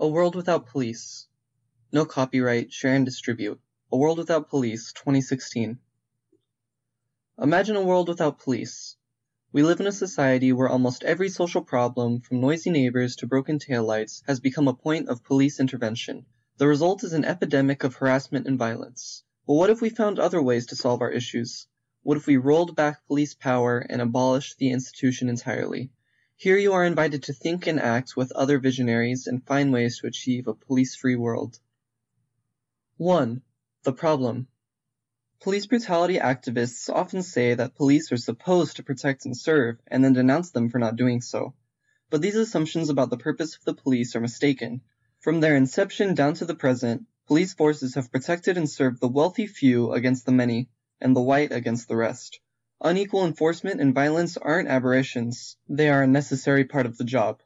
A World Without Police. No copyright, share and distribute. A World Without Police, 2016. Imagine a world without police. We live in a society where almost every social problem, from noisy neighbors to broken taillights, has become a point of police intervention. The result is an epidemic of harassment and violence. But what if we found other ways to solve our issues? What if we rolled back police power and abolished the institution entirely? Here you are invited to think and act with other visionaries and find ways to achieve a police-free world. 1. The problem. Police brutality activists often say that police are supposed to protect and serve, and then denounce them for not doing so. But these assumptions about the purpose of the police are mistaken. From their inception down to the present, police forces have protected and served the wealthy few against the many, and the white against the rest. Unequal enforcement and violence aren't aberrations, they are a necessary part of the job.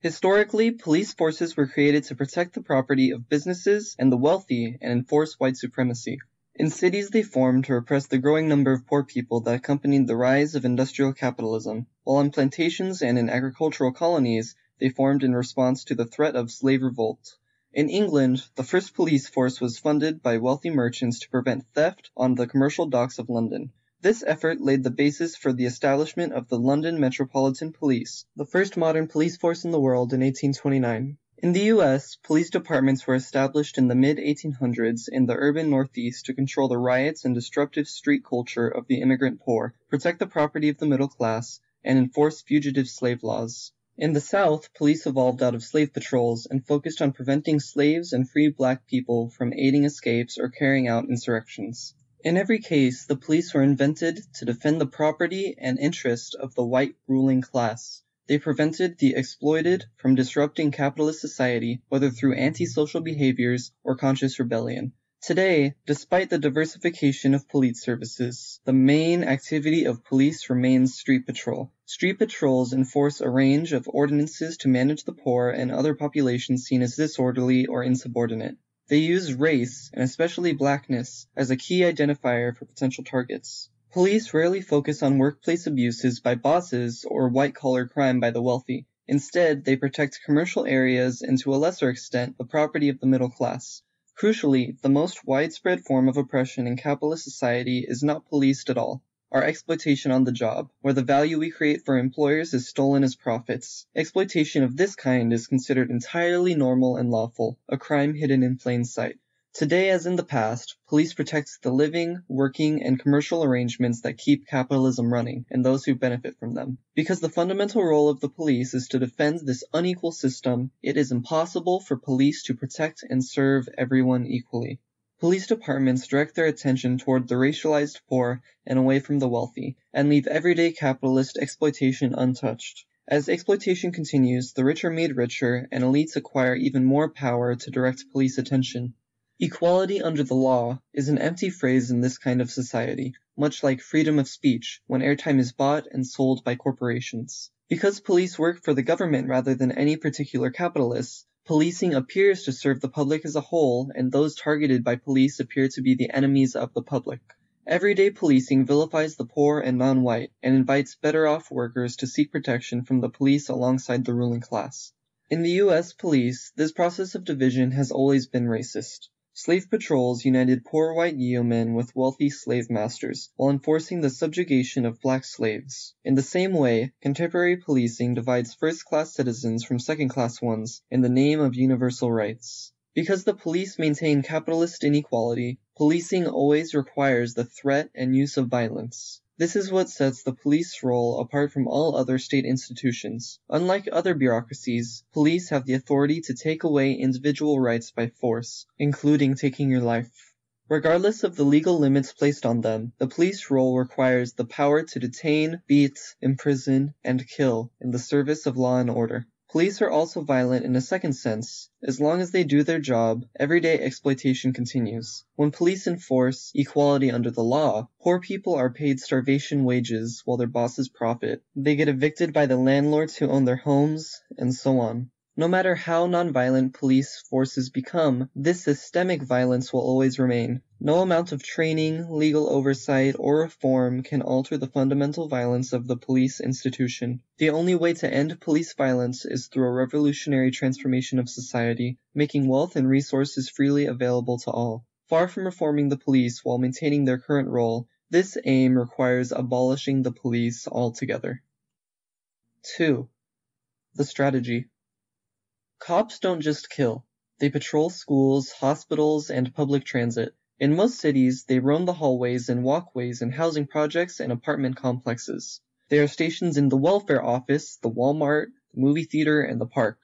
Historically, police forces were created to protect the property of businesses and the wealthy and enforce white supremacy. In cities they formed to repress the growing number of poor people that accompanied the rise of industrial capitalism, while on plantations and in agricultural colonies they formed in response to the threat of slave revolt. In England, the first police force was funded by wealthy merchants to prevent theft on the commercial docks of London. This effort laid the basis for the establishment of the London Metropolitan Police, the first modern police force in the world in 1829. In the US, police departments were established in the mid-1800s in the urban northeast to control the riots and disruptive street culture of the immigrant poor, protect the property of the middle class, and enforce fugitive slave laws. In the South, police evolved out of slave patrols and focused on preventing slaves and free black people from aiding escapes or carrying out insurrections. In every case, the police were invented to defend the property and interest of the white ruling class. They prevented the exploited from disrupting capitalist society, whether through antisocial behaviors or conscious rebellion. Today, despite the diversification of police services, the main activity of police remains street patrol. Street patrols enforce a range of ordinances to manage the poor and other populations seen as disorderly or insubordinate. They use race, and especially blackness, as a key identifier for potential targets. Police rarely focus on workplace abuses by bosses or white-collar crime by the wealthy. Instead, they protect commercial areas and to a lesser extent the property of the middle class. Crucially, the most widespread form of oppression in capitalist society is not policed at all our exploitation on the job, where the value we create for employers is stolen as profits. Exploitation of this kind is considered entirely normal and lawful, a crime hidden in plain sight. Today, as in the past, police protect the living, working, and commercial arrangements that keep capitalism running and those who benefit from them. Because the fundamental role of the police is to defend this unequal system, it is impossible for police to protect and serve everyone equally. Police departments direct their attention toward the racialized poor and away from the wealthy, and leave everyday capitalist exploitation untouched. As exploitation continues, the rich are made richer, and elites acquire even more power to direct police attention. Equality under the law is an empty phrase in this kind of society, much like freedom of speech, when airtime is bought and sold by corporations. Because police work for the government rather than any particular capitalists, Policing appears to serve the public as a whole, and those targeted by police appear to be the enemies of the public. Everyday policing vilifies the poor and non-white, and invites better-off workers to seek protection from the police alongside the ruling class. In the US police, this process of division has always been racist. Slave patrols united poor white yeomen with wealthy slave masters, while enforcing the subjugation of black slaves. In the same way, contemporary policing divides first-class citizens from second-class ones in the name of universal rights. Because the police maintain capitalist inequality, policing always requires the threat and use of violence. This is what sets the police role apart from all other state institutions. Unlike other bureaucracies, police have the authority to take away individual rights by force, including taking your life. Regardless of the legal limits placed on them, the police role requires the power to detain, beat, imprison, and kill in the service of law and order. Police are also violent in a second sense. As long as they do their job, everyday exploitation continues. When police enforce equality under the law, poor people are paid starvation wages while their bosses profit. They get evicted by the landlords who own their homes, and so on. No matter how nonviolent police forces become, this systemic violence will always remain. No amount of training, legal oversight, or reform can alter the fundamental violence of the police institution. The only way to end police violence is through a revolutionary transformation of society, making wealth and resources freely available to all. Far from reforming the police while maintaining their current role, this aim requires abolishing the police altogether. 2. The strategy. Cops don't just kill. They patrol schools, hospitals, and public transit. In most cities, they roam the hallways and walkways in housing projects and apartment complexes. They are stationed in the welfare office, the Walmart, the movie theater, and the park.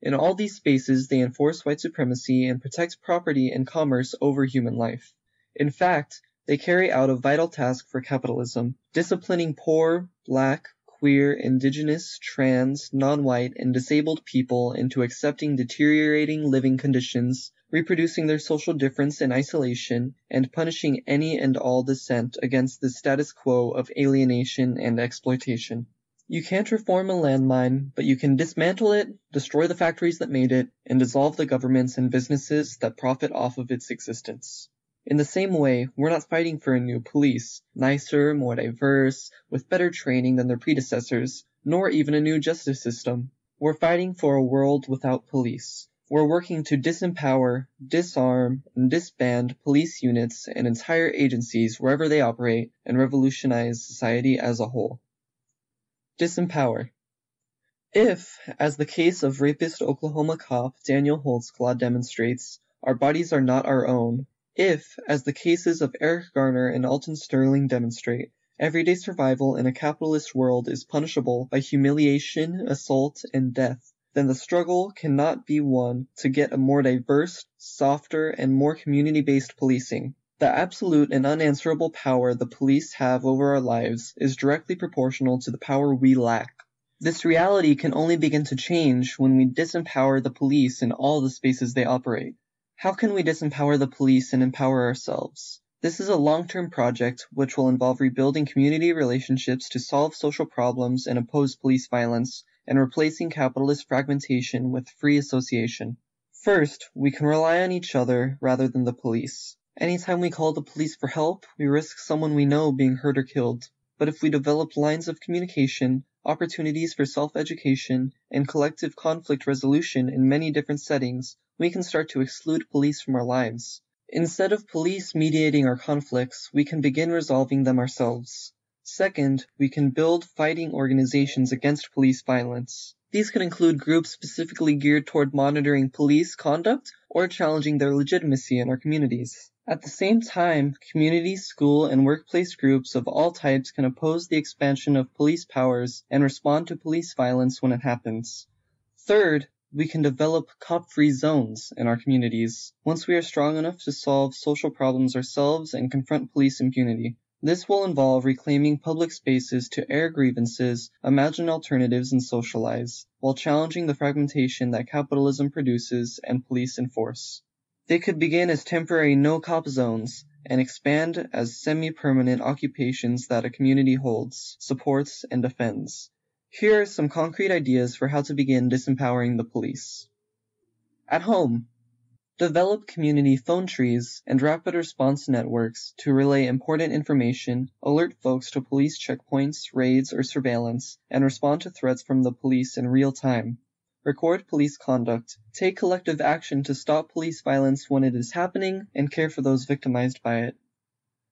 In all these spaces, they enforce white supremacy and protect property and commerce over human life. In fact, they carry out a vital task for capitalism, disciplining poor, black, queer, indigenous, trans, non-white, and disabled people into accepting deteriorating living conditions, reproducing their social difference in isolation, and punishing any and all dissent against the status quo of alienation and exploitation. You can't reform a landmine, but you can dismantle it, destroy the factories that made it, and dissolve the governments and businesses that profit off of its existence. In the same way, we're not fighting for a new police, nicer, more diverse, with better training than their predecessors, nor even a new justice system. We're fighting for a world without police. We're working to disempower, disarm, and disband police units and entire agencies wherever they operate and revolutionize society as a whole. Disempower. If, as the case of rapist Oklahoma cop Daniel Holtzclaw demonstrates, our bodies are not our own, if, as the cases of Eric Garner and Alton Sterling demonstrate, everyday survival in a capitalist world is punishable by humiliation, assault, and death, then the struggle cannot be won to get a more diverse, softer, and more community-based policing. The absolute and unanswerable power the police have over our lives is directly proportional to the power we lack. This reality can only begin to change when we disempower the police in all the spaces they operate. How can we disempower the police and empower ourselves? This is a long-term project which will involve rebuilding community relationships to solve social problems and oppose police violence, and replacing capitalist fragmentation with free association. First, we can rely on each other rather than the police. Anytime we call the police for help, we risk someone we know being hurt or killed. But if we develop lines of communication, opportunities for self-education, and collective conflict resolution in many different settings, we can start to exclude police from our lives. Instead of police mediating our conflicts, we can begin resolving them ourselves. Second, we can build fighting organizations against police violence. These can include groups specifically geared toward monitoring police conduct or challenging their legitimacy in our communities. At the same time, community, school, and workplace groups of all types can oppose the expansion of police powers and respond to police violence when it happens. Third, we can develop cop-free zones in our communities once we are strong enough to solve social problems ourselves and confront police impunity. This will involve reclaiming public spaces to air grievances, imagine alternatives, and socialize, while challenging the fragmentation that capitalism produces and police enforce. They could begin as temporary no-cop zones and expand as semi-permanent occupations that a community holds, supports, and defends. Here are some concrete ideas for how to begin disempowering the police. At home, develop community phone trees and rapid response networks to relay important information, alert folks to police checkpoints, raids, or surveillance, and respond to threats from the police in real time. Record police conduct, take collective action to stop police violence when it is happening, and care for those victimized by it.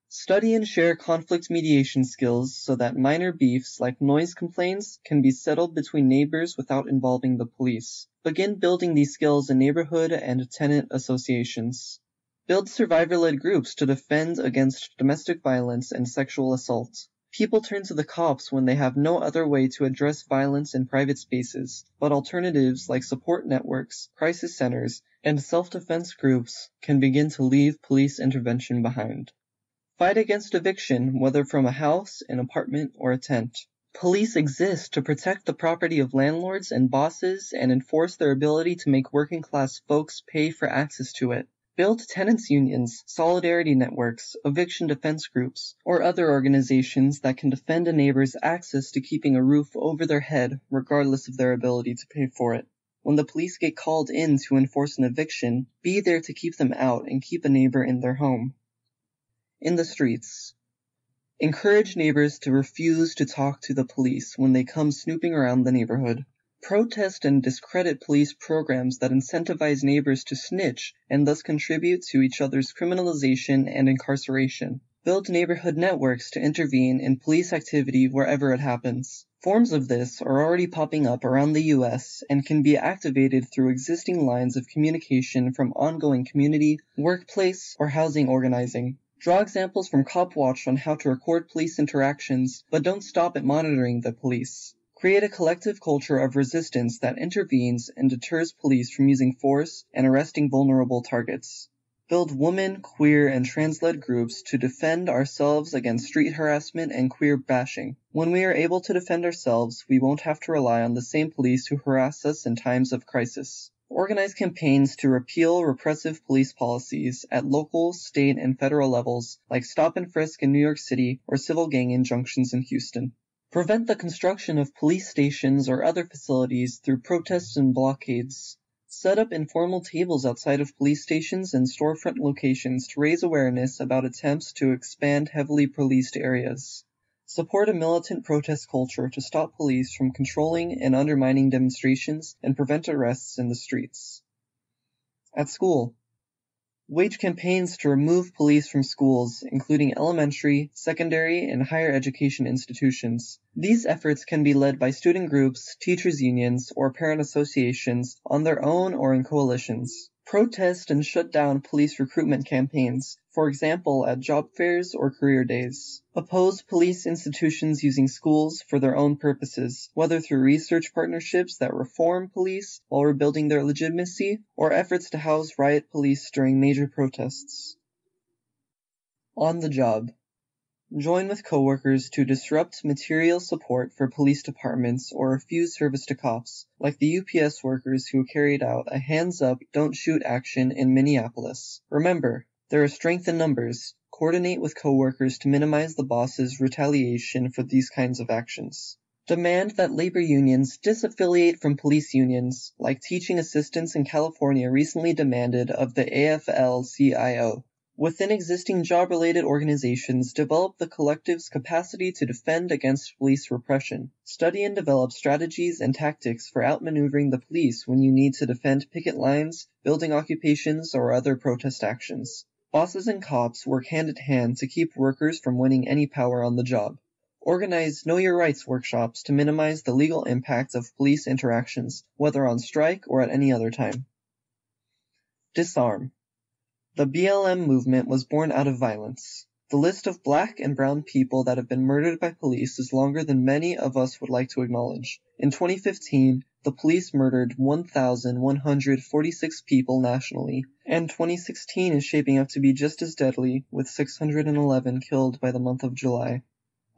Study and share conflict mediation skills so that minor beefs like noise complaints can be settled between neighbors without involving the police. Begin building these skills in neighborhood and tenant associations. Build survivor-led groups to defend against domestic violence and sexual assault. People turn to the cops when they have no other way to address violence in private spaces, but alternatives like support networks, crisis centers, and self-defense groups can begin to leave police intervention behind. Fight against eviction, whether from a house, an apartment, or a tent. Police exist to protect the property of landlords and bosses and enforce their ability to make working class folks pay for access to it. Build tenants unions, solidarity networks, eviction defense groups, or other organizations that can defend a neighbor's access to keeping a roof over their head regardless of their ability to pay for it. when the police get called in to enforce an eviction, be there to keep them out and keep a neighbor in their home. In the streets. Encourage neighbors to refuse to talk to the police when they come snooping around the neighborhood. Protest and discredit police programs that incentivize neighbors to snitch and thus contribute to each other's criminalization and incarceration. Build neighborhood networks to intervene in police activity wherever it happens. Forms of this are already popping up around the US and can be activated through existing lines of communication from ongoing community, workplace, or housing organizing. Draw examples from Cop Watch on how to record police interactions, but don't stop at monitoring the police. Create a collective culture of resistance that intervenes and deters police from using force and arresting vulnerable targets. Build women, queer, and trans-led groups to defend ourselves against street harassment and queer bashing. When we are able to defend ourselves, we won't have to rely on the same police who harass us in times of crisis. Organize campaigns to repeal repressive police policies at local, state, and federal levels, like stop and frisk in New York City or civil gang injunctions in Houston. Prevent the construction of police stations or other facilities through protests and blockades. Set up informal tables outside of police stations and storefront locations to raise awareness about attempts to expand heavily policed areas. Support a militant protest culture to stop police from controlling and undermining demonstrations and prevent arrests in the streets. At school, wage campaigns to remove police from schools, including elementary, secondary, and higher education institutions. These efforts can be led by student groups, teachers' unions, or parent associations on their own or in coalitions. Protest and shut down police recruitment campaigns, for example at job fairs or career days. Oppose police institutions using schools for their own purposes, whether through research partnerships that reform police while rebuilding their legitimacy, or efforts to house riot police during major protests. On the job. Join with coworkers to disrupt material support for police departments or refuse service to cops, like the UPS workers who carried out a hands up, don't shoot action in Minneapolis. Remember, there is strength in numbers. Coordinate with coworkers to minimize the boss's retaliation for these kinds of actions. Demand that labor unions disaffiliate from police unions, like teaching assistants in California recently demanded of the AFL-CIO. Within existing job-related organizations, develop the collective's capacity to defend against police repression. Study and develop strategies and tactics for outmaneuvering the police when you need to defend picket lines, building occupations, or other protest actions. Bosses and cops work hand in hand to keep workers from winning any power on the job. Organize Know Your Rights workshops to minimize the legal impact of police interactions, whether on strike or at any other time. Disarm. The BLM movement was born out of violence. The list of black and brown people that have been murdered by police is longer than many of us would like to acknowledge. In 2015, the police murdered 1,146 people nationally, and 2016 is shaping up to be just as deadly, with 611 killed by the month of July.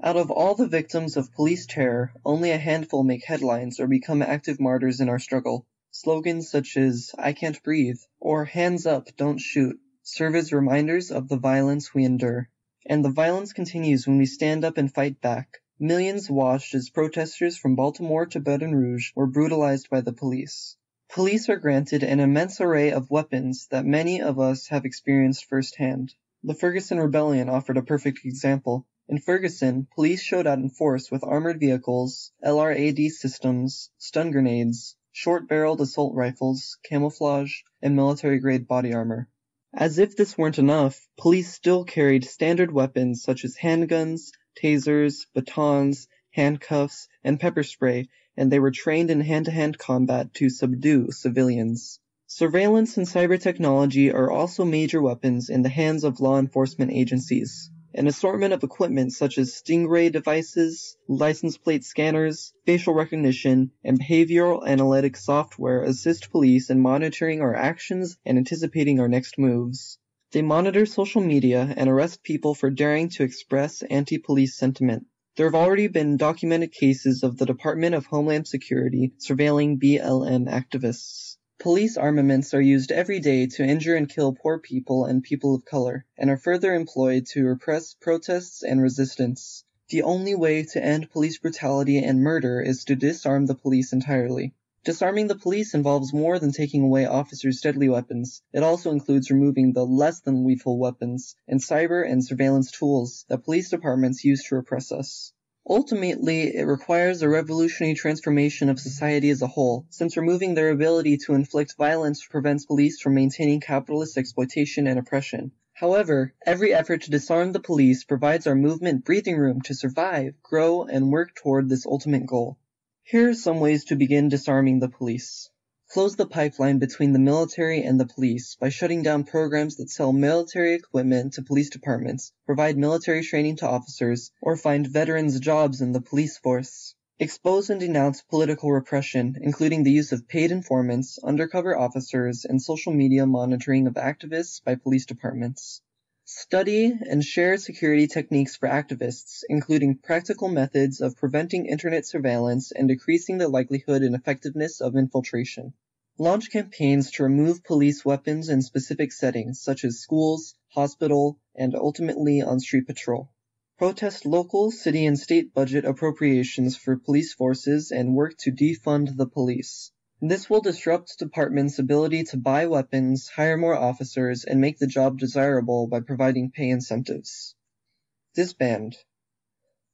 Out of all the victims of police terror, only a handful make headlines or become active martyrs in our struggle. Slogans such as I can't breathe or hands up, don't shoot serve as reminders of the violence we endure. And the violence continues when we stand up and fight back. Millions watched as protesters from Baltimore to Baton Rouge were brutalized by the police. Police are granted an immense array of weapons that many of us have experienced firsthand. The Ferguson Rebellion offered a perfect example. In Ferguson, police showed out in force with armored vehicles, LRAD systems, stun grenades, short-barreled assault rifles, camouflage, and military-grade body armor. As if this weren't enough, police still carried standard weapons such as handguns, tasers, batons, handcuffs, and pepper spray, and they were trained in hand-to-hand combat to subdue civilians. Surveillance and cyber technology are also major weapons in the hands of law enforcement agencies. An assortment of equipment such as Stingray devices, license plate scanners, facial recognition, and behavioral analytics software assist police in monitoring our actions and anticipating our next moves. They monitor social media and arrest people for daring to express anti-police sentiment. There have already been documented cases of the Department of Homeland Security surveilling BLM activists. Police armaments are used every day to injure and kill poor people and people of color, and are further employed to repress protests and resistance. The only way to end police brutality and murder is to disarm the police entirely. Disarming the police involves more than taking away officers' deadly weapons. It also includes removing the less than lethal weapons and cyber and surveillance tools that police departments use to repress us. Ultimately, it requires a revolutionary transformation of society as a whole, since removing their ability to inflict violence prevents police from maintaining capitalist exploitation and oppression. However, every effort to disarm the police provides our movement breathing room to survive, grow, and work toward this ultimate goal. Here are some ways to begin disarming the police. Close the pipeline between the military and the police by shutting down programs that sell military equipment to police departments, provide military training to officers, or find veterans jobs in the police force. Expose and denounce political repression, including the use of paid informants, undercover officers, and social media monitoring of activists by police departments. Study and share security techniques for activists, including practical methods of preventing internet surveillance and decreasing the likelihood and effectiveness of infiltration. Launch campaigns to remove police weapons in specific settings such as schools, hospital, and ultimately on street patrol. Protest local, city, and state budget appropriations for police forces and work to defund the police. This will disrupt departments' ability to buy weapons, hire more officers, and make the job desirable by providing pay incentives. Disband.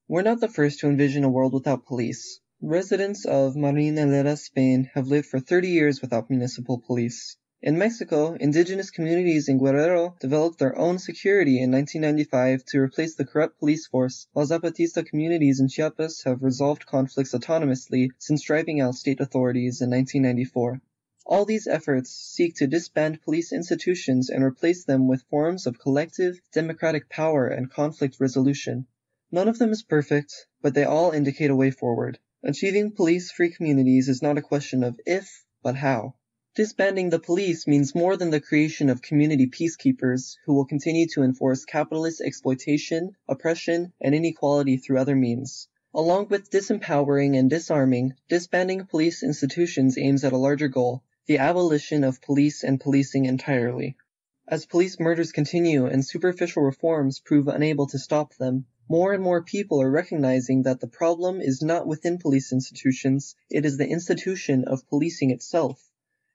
We're not the first to envision a world without police. Residents of Marinaleda, Spain have lived for 30 years without municipal police. In Mexico, indigenous communities in Guerrero developed their own security in 1995 to replace the corrupt police force, while Zapatista communities in Chiapas have resolved conflicts autonomously since driving out state authorities in 1994. All these efforts seek to disband police institutions and replace them with forms of collective, democratic power and conflict resolution. None of them is perfect, but they all indicate a way forward. Achieving police-free communities is not a question of if, but how. Disbanding the police means more than the creation of community peacekeepers who will continue to enforce capitalist exploitation, oppression, and inequality through other means. Along with disempowering and disarming, disbanding police institutions aims at a larger goal, the abolition of police and policing entirely. As police murders continue and superficial reforms prove unable to stop them, more and more people are recognizing that the problem is not within police institutions, it is the institution of policing itself.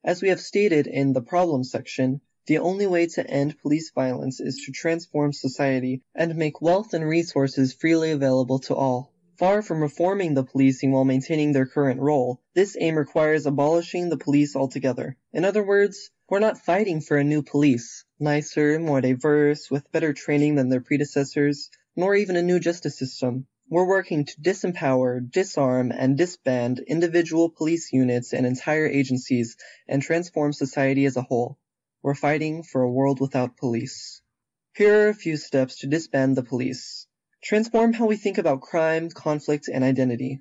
As we have stated in the problem section, the only way to end police violence is to transform society and make wealth and resources freely available to all. Far from reforming the policing while maintaining their current role, this aim requires abolishing the police altogether. In other words, we're not fighting for a new police, nicer, more diverse, with better training than their predecessors, nor even a new justice system. We're working to disempower, disarm, and disband individual police units and entire agencies and transform society as a whole. We're fighting for a world without police. Here are a few steps to disband the police. Transform how we think about crime, conflict, and identity.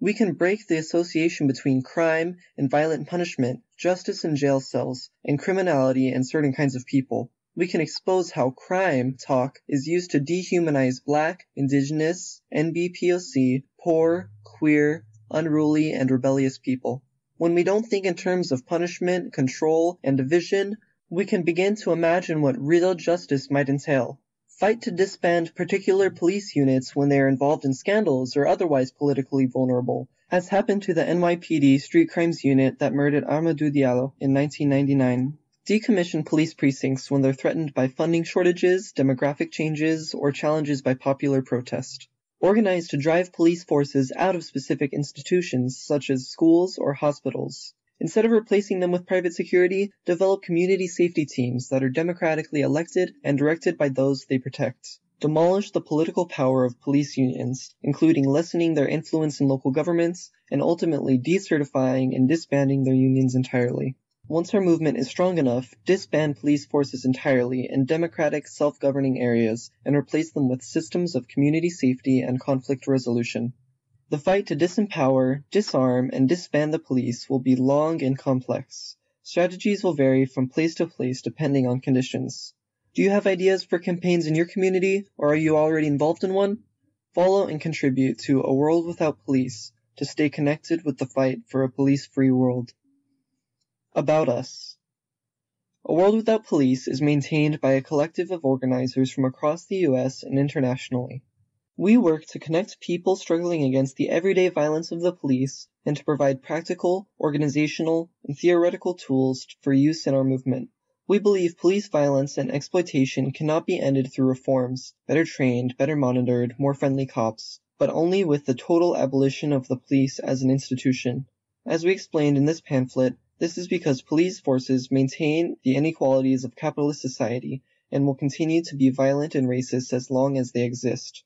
We can break the association between crime and violent punishment, justice and jail cells, and criminality and certain kinds of people we can expose how crime talk is used to dehumanize black, indigenous, NBPOC, poor, queer, unruly, and rebellious people. When we don't think in terms of punishment, control, and division, we can begin to imagine what real justice might entail. Fight to disband particular police units when they are involved in scandals or otherwise politically vulnerable, as happened to the NYPD Street Crimes Unit that murdered Amadou Diallo in 1999. Decommission police precincts when they're threatened by funding shortages, demographic changes, or challenges by popular protest. Organize to drive police forces out of specific institutions such as schools or hospitals. Instead of replacing them with private security, develop community safety teams that are democratically elected and directed by those they protect. Demolish the political power of police unions, including lessening their influence in local governments and ultimately decertifying and disbanding their unions entirely. Once our movement is strong enough, disband police forces entirely in democratic, self-governing areas and replace them with systems of community safety and conflict resolution. The fight to disempower, disarm, and disband the police will be long and complex. Strategies will vary from place to place depending on conditions. Do you have ideas for campaigns in your community, or are you already involved in one? Follow and contribute to A World Without Police to stay connected with the fight for a police-free world. About Us A World Without Police is maintained by a collective of organizers from across the US and internationally. We work to connect people struggling against the everyday violence of the police and to provide practical, organizational, and theoretical tools for use in our movement. We believe police violence and exploitation cannot be ended through reforms, better trained, better monitored, more friendly cops, but only with the total abolition of the police as an institution. As we explained in this pamphlet, this is because police forces maintain the inequalities of capitalist society and will continue to be violent and racist as long as they exist.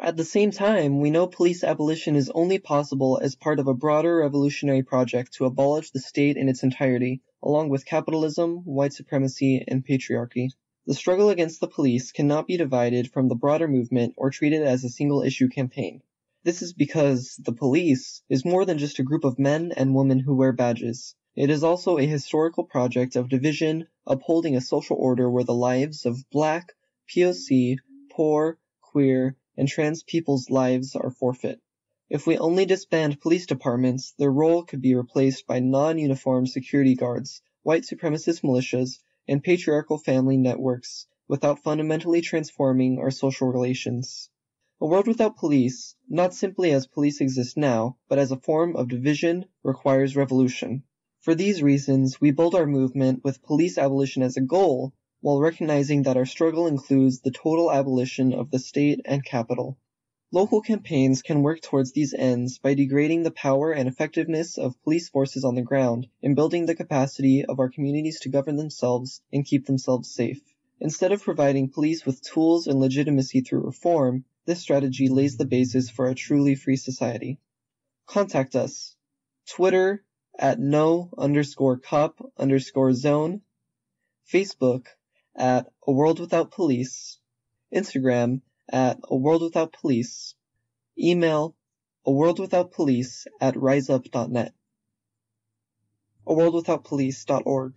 At the same time, we know police abolition is only possible as part of a broader revolutionary project to abolish the state in its entirety, along with capitalism, white supremacy, and patriarchy. The struggle against the police cannot be divided from the broader movement or treated as a single issue campaign. This is because the police is more than just a group of men and women who wear badges. It is also a historical project of division, upholding a social order where the lives of black, POC, poor, queer, and trans people's lives are forfeit. If we only disband police departments, their role could be replaced by non-uniformed security guards, white supremacist militias, and patriarchal family networks without fundamentally transforming our social relations. A world without police, not simply as police exist now, but as a form of division, requires revolution. For these reasons, we build our movement with police abolition as a goal, while recognizing that our struggle includes the total abolition of the state and capital. Local campaigns can work towards these ends by degrading the power and effectiveness of police forces on the ground and building the capacity of our communities to govern themselves and keep themselves safe. Instead of providing police with tools and legitimacy through reform, this strategy lays the basis for a truly free society. Contact us. Twitter at no underscore cop underscore zone. Facebook at A World Without Police, Instagram at A World Without Police, email a world without police at riseup.net, a world without police.org.